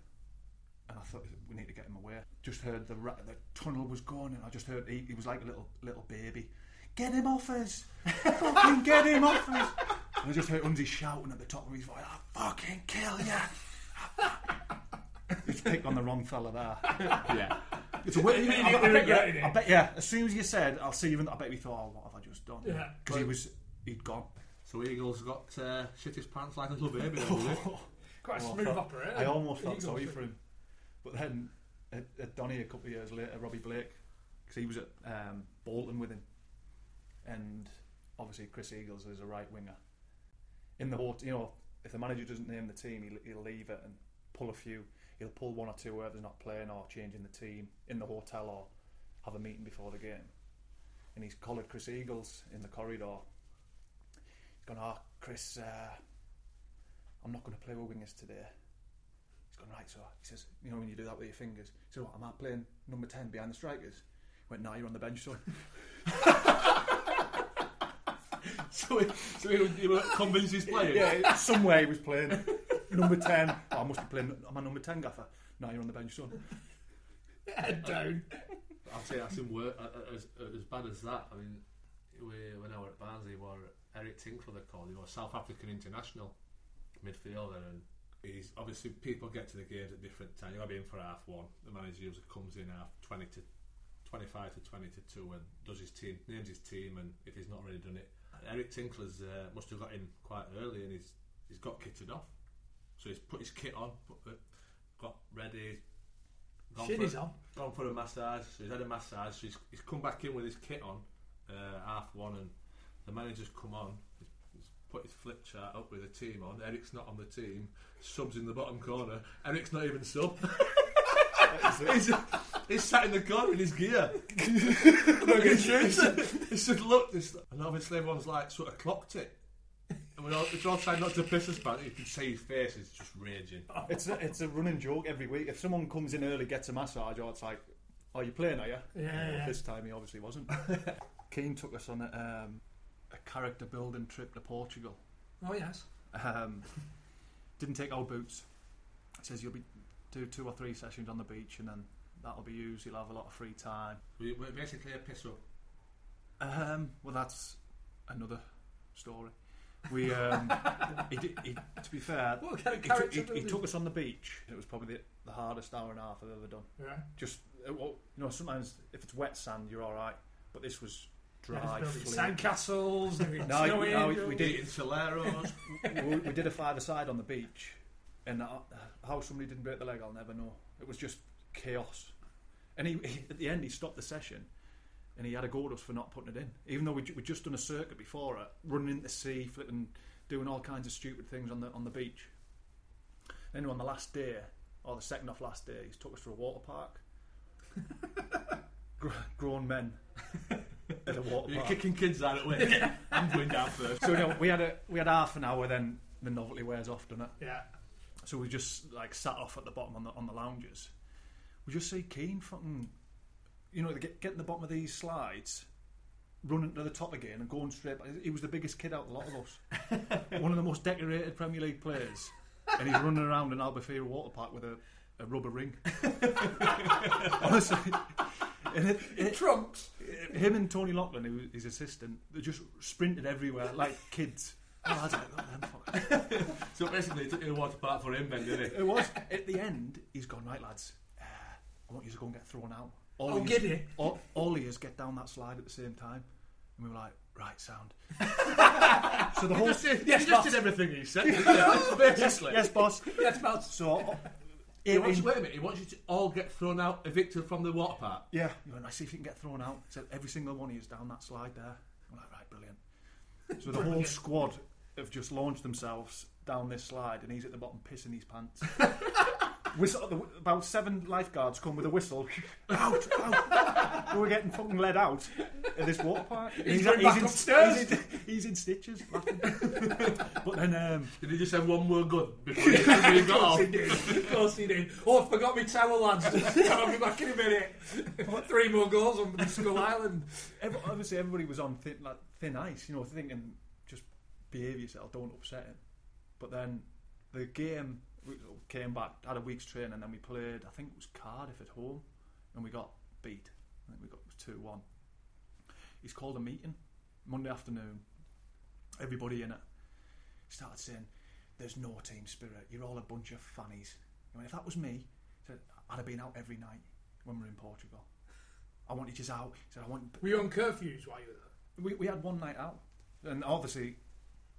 and I thought we need to get him away. Just heard the ra- the tunnel was gone, and I just heard he, he was like a little little baby. Get him off us! fucking get him off us! And I just heard Unzi shouting at the top of his voice, "I'll fucking kill you!" He's picked on the wrong fella there. yeah. It's a weird. I, Immediately I, bet, regretted yeah. I bet, yeah. As soon as you said, "I'll see you," in, I bet we thought, "Oh, what have I just done?" Yeah. because he was he'd gone. So Eagles got uh, shit his pants like a little baby. then, did he? Quite a I smooth felt- operator. I almost felt sorry for him. But then at, at Donny a couple of years later, Robbie Blake, because he was at um, Bolton with him, and obviously Chris Eagles is a right winger. In the hot, you know, if the manager doesn't name the team, he'll, he'll leave it and pull a few. He'll pull one or two where they're not playing or changing the team in the hotel or have a meeting before the game. And he's collared Chris Eagles in the corridor. He's gone, "Oh, Chris, uh, I'm not going to play with wingers today." He's gone, right, so he says, you know, when you do that with your fingers, he said, what, am I playing number 10 behind the strikers? He went, no, you're on the bench, son. so he, so he, he was convinced he's playing. yeah, somewhere he was playing number 10. Oh, I must be playing, am I number 10, Gaffer? No, you're on the bench, son. Head down. I'll say that's in work uh, as, as bad as that. I mean, we, when I were at Barnsley, we were Eric Tinkler, they called him, a South African international midfielder, and he's obviously people get to the games at different times. You'll be in for half one. The manager usually comes in half twenty to twenty-five to twenty to two, and does his team, names his team, and if he's not already done it, Eric Tinkler's uh, must have got in quite early, and he's he's got kitted off. So he's put his kit on, put the, got ready. gone Shit for- on. gone for a massage. So he's had a massage. So he's, he's come back in with his kit on, uh, half one, and the manager's come on. He's, he's put his flip chart up with the team on. Eric's not on the team. Subs in the bottom corner. Eric's not even sub. he's, he's sat in the corner in his gear. He's just looked. This, and obviously everyone's like sort of clocked it. And we're all, we're all trying not to piss us about it. You can see his face is just raging. It's a, it's a running joke every week. If someone comes in early, gets a massage, or it's like, "Are you playing? Are you?" Yeah, yeah. This time he obviously wasn't. Keane took us on a, um, a character building trip to Portugal. Oh yes. Um, didn't take our boots. Says you'll be do two or three sessions on the beach, and then that'll be used. You'll have a lot of free time. We, we're basically a piss up. Um, well, that's another story. We, um, he did, he, to be fair, What kind of he, took- he, he took us on the beach. It was probably the, the hardest hour and a half I've ever done. Yeah. Just, uh, well, you know, sometimes if it's wet sand, you're all right, but this was dry. Building sandcastles, No, no, we- we did- Soleros. we, we did a five side on the beach, and uh, how somebody didn't break the leg, I'll never know. It was just chaos. And he, he at the end, he stopped the session, and he had a go at us for not putting it in, even though we we just done a circuit before it, running into the sea, flipping, doing all kinds of stupid things on the on the beach. Then on the last day, or the second off last day, he took us to a water park. Gr- grown men at a water You're park. kicking kids out at way. I'm going down first. So you know, we had a we had half an hour, then the novelty wears off, doesn't it? Yeah. So we just like sat off at the bottom on the on the lounges. We just see Keane fucking, you know, get getting the bottom of these slides, running to the top again and going straight. He was the biggest kid out of a lot of us. One of the most decorated Premier League players, and he's running around in Albufeira Water Park with a, a rubber ring. Honestly, and it, it, Trunks. him and Tony Loughlin, who his assistant, they just sprinted everywhere like kids. Oh, lads, look at them fuckers. So basically, it took you to water park for him then, did he? It was at the end. He's gone right, lads. Uh, I want you to go and get thrown out. All Oh, yous- giddy. All, all of yous get down that slide at the same time, and we were like, right, sound. so the whole Just Yes, he just boss. did everything he said. didn't he? Basically. yes, boss. Yes, boss. So He wants, in- wait a minute, he wants you to all get thrown out, evicted from the water park. yeah, went, I see if you can get thrown out. So every single one of you is down that slide there. I'm like, right, brilliant. So the whole squad have just launched themselves down this slide, and he's at the bottom pissing his pants. Whistle, the, about seven lifeguards come with a whistle. out, out. We were getting fucking led out of this water park. He's going back in, upstairs. He's in, he's in stitches, laughing. but then, um, Did he just have one more gun before he, got off? Of course he did. Of course he did. Oh, I forgot my towel, lads. I'll be back in a minute. Three more goals on Skull Island. every, obviously everybody was on thin, like, thin ice, you know, thinking just behave yourself, don't upset him. But then the game we came back, had a week's training, and then we played. I think it was Cardiff at home, and we got beat. I think we got two one. He's called a meeting Monday afternoon. Everybody in it started saying, "There's no team spirit. You're all a bunch of fannies." I mean, if that was me, said, I'd have been out every night when we were in Portugal. I wanted you just out. He said, "I want." Were you on curfews while you were there? We, we had one night out, and obviously,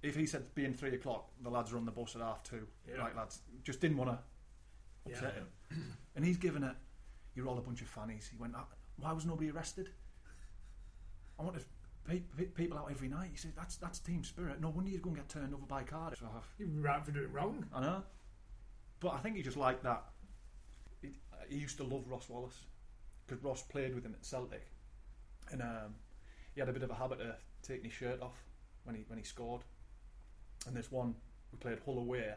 if he said being three o'clock, the lads are on the bus at half two. Yeah. Right, lads, just didn't want to upset Yeah. him. And he's given it. You're all a bunch of fannies. He went, "Ah, why was nobody arrested? I pe- pe- people out every night. He said, that's that's team spirit. No wonder you'd go and get turned over by Cardiff. So I've- You were right for doing it wrong. I know. But I think he just liked that. He, he used to love Ross Wallace because Ross played with him at Celtic, and um, he had a bit of a habit of taking his shirt off when he when he scored. And there's one we played Hull away,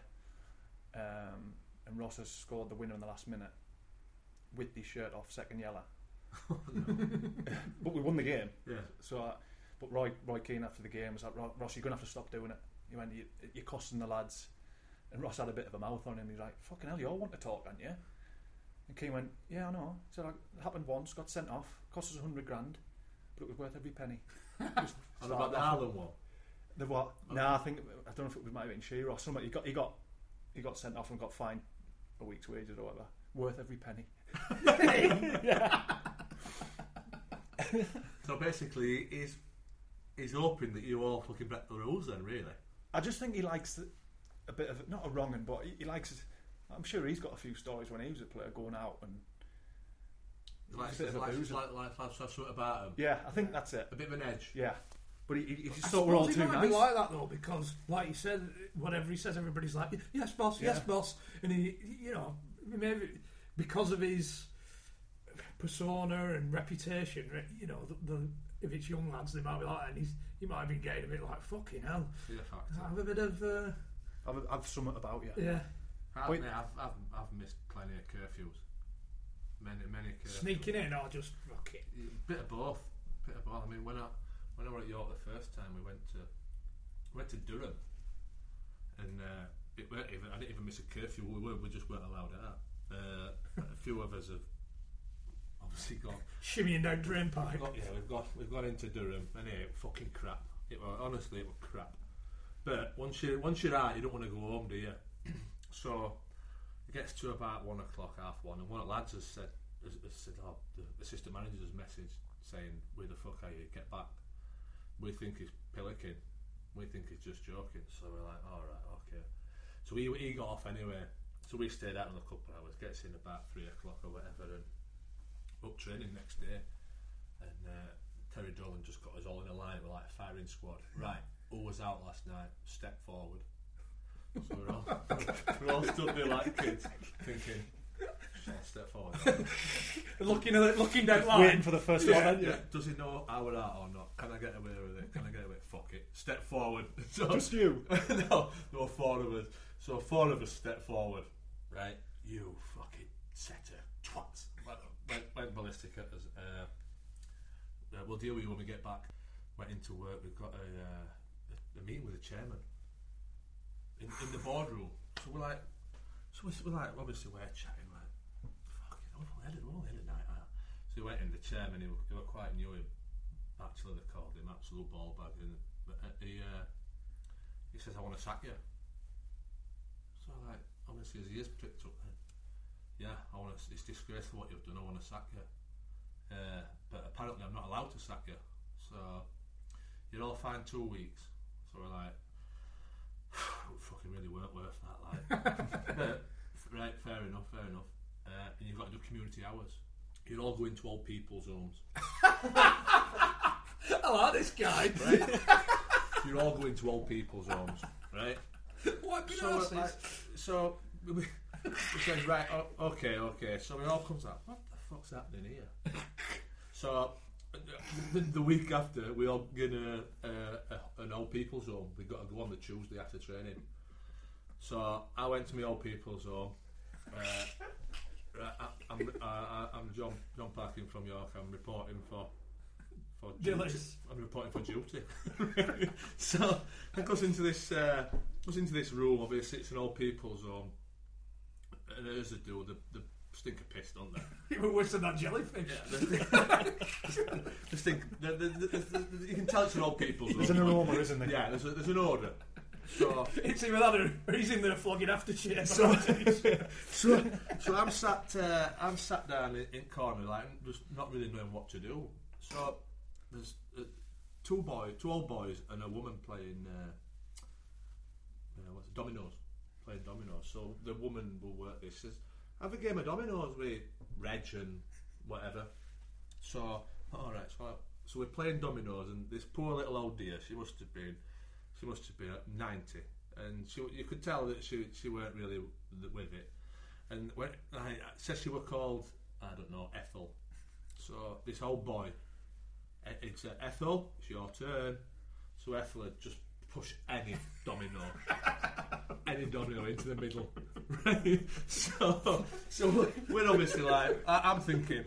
um, and Ross has scored the winner in the last minute with the shirt off, second yellow. but we won the game. Yeah. So, uh, but Roy Roy Keane after the game was like, Ross, you're gonna have to stop doing it. He went, you, you're costing the lads. And Ross had a bit of a mouth on him. He's like, "Fucking hell, you all want to talk, don't you?" And Keane went, "Yeah, I know." He said, "It happened once. Got sent off. Cost us a hundred grand, but it was worth every penny." And about the. Harlem one. The what? No, I think I don't know if it was might have been Shearer or something. He got he got he got sent off and got fined a week's wages or whatever. Worth every penny. So basically, he's he's hoping that you all fucking break the rules. Then, really. I just think he likes a bit of not a wrong un, but he, he likes. I'm sure he's got a few stories when he was a player going out and Like, He's a bit of a like, boozer. like, like, like, like, something about him. yeah, I think that's it. A bit of an edge. Yeah, but he, he, he just I thought we're all suppose too he might nice. be like that though, because like you said, whatever he says, everybody's like, "Yes, boss. Yes, Yeah. boss." And he, you know, maybe because of his persona and reputation, you know, the, the if it's young lads, they might be like, that, and he's he might have been getting a bit like, "Fucking hell." Fear factor. Have a bit of uh, I've, I've something about you. yeah, I've, Wait. I've, I've, I've missed plenty of curfews. Many, many curfews. sneaking in or just fuck it. Bit of both. Bit of both. I mean, when I when I were at York the first time, we went to we went to Durham, and uh, it weren't even, I didn't even miss a curfew. We were, we just weren't allowed out. Uh, a few of us have obviously got Shimmying down drain pipe. got yeah, we've got we've gone into Durham, and it was fucking crap. It was honestly it was crap. But once you once you're out, you don't want to go home, do you? so it gets to about one o'clock, half one, and one of the lads has said, has, has said, oh, the assistant manager's message saying, "Where the fuck are you? Get back." We think he's pillicking. We think he's just joking. So we're like, all right, okay. So he he got off anyway. So we stayed out another couple of hours. Gets in about three o'clock or whatever, and up training next day. And uh, Terry Dolan just got us all in a line. We're like a firing squad. Right, who was out last night? Step forward. So we're all, we're all stood there like kids, thinking, "Shit, step forward. Looking at it, looking down line. Waiting for the first one, aren't? Yeah, Does he know how we're out or not? Can I get away with it? Can I get away? Fuck it. Step forward. So, Just you. no, there were four of us. So four of us step forward. Right, you fucking setter twats. Went, went, went ballistic at us. Uh, uh, we'll deal with you when we get back. Went into work. We've got a, uh, a, a meeting with the chairman in, in the boardroom. So we're like, so we're, we're like, obviously we're chatting we're we're only night out. So he went in, the chairman, he, were- he were quite new him. Actually, they called him absolute ball bag. And uh, he, uh, he says, I want to sack you. So like, obviously his ears pricked up then. Yeah, I want to, it's disgraceful what you've done, I want to sack you. Uh, but apparently I'm not allowed to sack you. So you're all fine two weeks. So we're like, fucking really weren't worth that, like. but, right, fair enough, fair enough. Uh, and you've got to do community hours. You're all going to old people's homes. I like this guy. You're all going to old people's homes, right? What So, asses? like, so we, we said, right, okay, okay. So it all comes out. What the fuck's happening here? so uh, the, the week after, we all get a, a, a, an old people's home. We've got to go on the Tuesday after training. So I went to my old people's home. Uh, right, I, I'm, I, I- I'm John John Parkin from York. I'm reporting for for duty. I'm reporting for duty. so I goes into this uh, goes into this room. Obviously, it's an old people's home. and as they do, the the stink of piss, don't they? Even worse than that jellyfish. the stink. The, the, the, the, the, you can tell it's an old people's. There's an aroma, isn't there? Yeah, there's, a, there's an odour. So, It's either that or or he's in there flogging after shit. so, so, so I'm sat, uh, I'm sat down in, in corner, like just not really knowing what to do. So there's uh, two boys, two old boys, and a woman playing uh, uh, what's it, dominoes, playing dominoes. So the woman will work this. Says, "Have a game of dominoes with Reg and whatever." So all right, so so we're playing dominoes, and this poor little old dear, she must have been, she must have been at ninety, and she you could tell that she she weren't really with it. And when I said she were called, I don't know, Ethel. So this old boy, it's uh, Ethel, it's your turn. So Ethel had just push any domino, any domino into the middle. Right? So, so we're obviously like, I, I'm thinking,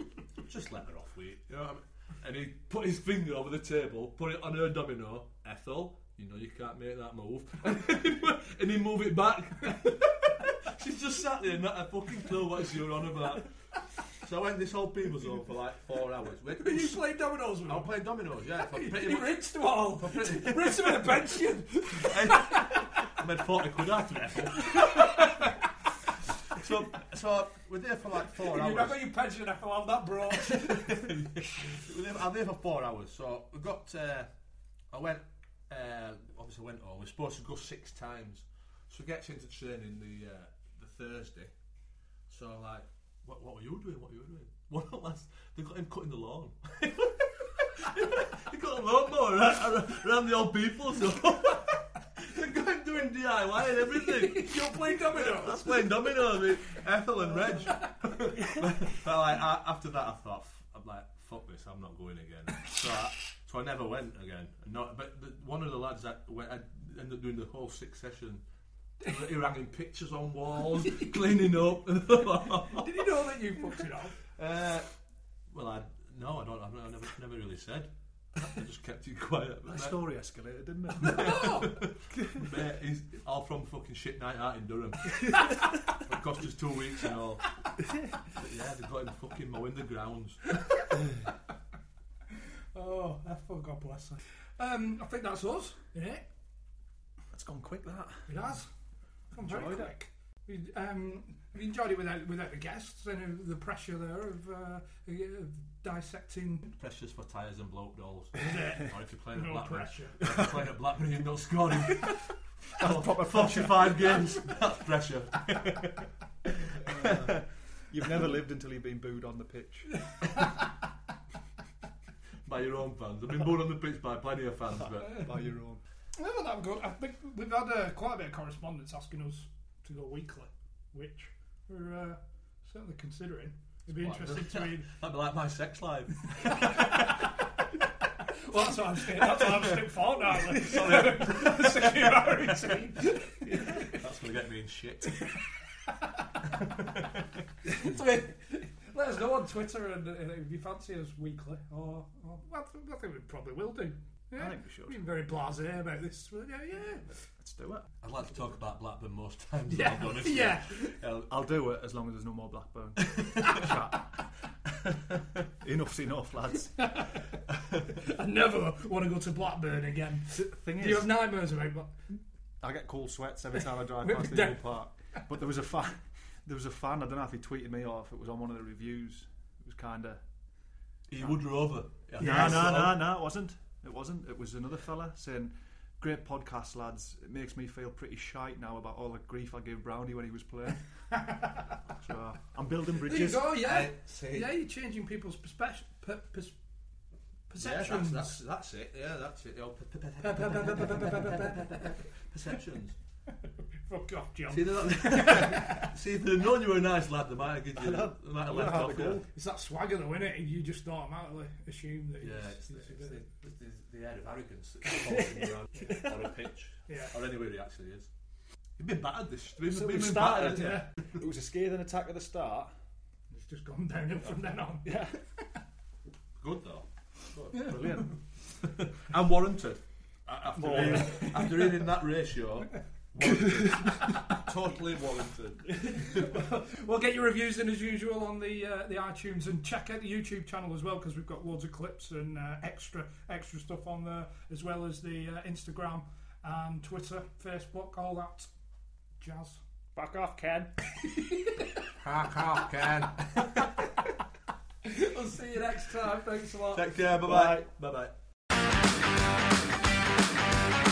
just let her off with it. You know what I mean? And he put his finger over the table, put it on her domino. Ethel, you know you can't make that move. and he move it back. She's just sat there, not a fucking clue what you're on about. So I went this whole people's home for like four hours. We- you playing dominoes with I'm him? playing dominoes, yeah. For pretty He much, rinsed them all. pretty, Rinsed them in a pension. I made 40 quid out of it. so, so we're there for like four You hours. remember your pension after all that bro? We're there- I'm there for four hours. So we got. Uh, I went. Uh, obviously, went home. We're supposed to go six times. So we gets into training the uh, the Thursday. So I'm like, what, what were you doing? What were you doing? One of the lads, they got him cutting the lawn. he got a lawnmower around, around the old people's home. they got him doing DIY and everything. You're playing dominoes. That's playing dominoes with Ethel and Reg. but like I, after that, I thought, f- I'm like, fuck this, I'm not going again. So I, so I never went again. Not, but the, one of the lads that went, I ended up doing the whole six session. He was hanging pictures on walls, cleaning up. Did you know that you fucked it up? uh, well, I no, I don't. I've never, never, really said. I just kept it quiet. That story escalated, didn't it? Mate, he's all from fucking shit night out in Durham. it cost us two weeks and all. But yeah, they got him fucking mowing the grounds. Oh, I forgot, bless her. Um, I think that's us, isn't it? It's gone quick, that. It has. Come very Enjoyed it. quick. We, um, have enjoyed it without without the guests and the pressure there of, uh, of dissecting? Precious for tyres and bloke dolls. or if you're playing at No Blackburn. pressure. If you're playing at Blackburn and not scoring. oh, proper 45 games. That's pressure. You've never lived until you've been booed on the pitch. By your own fans. I've been born on the pitch by plenty of fans, but By your own. Never that good. I think we've had uh, quite a bit of correspondence asking us to go weekly, which we're uh, certainly considering. It'd be interesting to read. that'd be like my sex life. Well, that's what I'm saying. That's what I'm saying for now. Sorry, singularity. That's going to get me in shit. So, uh, let us know on Twitter and, uh, if you fancy us weekly, or, or well, I think we probably will do. Yeah, I think we should. Being very blasé about this. but Yeah, yeah, Let's do it. I'd like to talk about Blackburn most times. yeah. I'll be honest. yeah. I'll do it as long as there's no more Blackburn. Chat. Enough's enough, lads. I never want to go to Blackburn again. Thing Do you have nightmares about Black- I get cold sweats every time I drive past the old park. But there was a fan. There was a fan. I don't know if he tweeted me or if it was on one of the reviews. It was kinda. He would rather. No, no, no, no. It wasn't. It wasn't. It was another fella saying, "Great podcast, lads. It makes me feel pretty shite now about all the grief I gave Brownie when he was playing." so I'm building There you bridges. go. Yeah, see. yeah. You're changing people's perspe- Perceptions. Yeah, that's, that's, that's it. Yeah, that's it. Perceptions. Fuck off, John. See, they're not, see, if they'd known you were a nice lad, they might have given you, know. they might have left know off to you. It's that swagger though, innit? You just automatically assume that Yeah, he's, it's the, he's a it's bit- the, it's the, the air of arrogance that's walking around on a pitch, Yeah. or anywhere he actually is. You've been battered this. You've So been, we been started, battered. Yeah. It was a scathing attack at the start. It's just gone downhill from then on. Yeah, Good though. brilliant. And warranted. After, Warranted. reading, after reading that ratio, totally warranted. We'll get your reviews in as usual on the uh, the iTunes and check out the YouTube channel as well because we've got loads of clips and uh, extra extra stuff on there as well as the uh, Instagram and Twitter, Facebook, all that jazz. Back off, Ken. Hack off, Ken. We'll see you next time. Thanks a lot. Take care. Bye bye. Bye bye.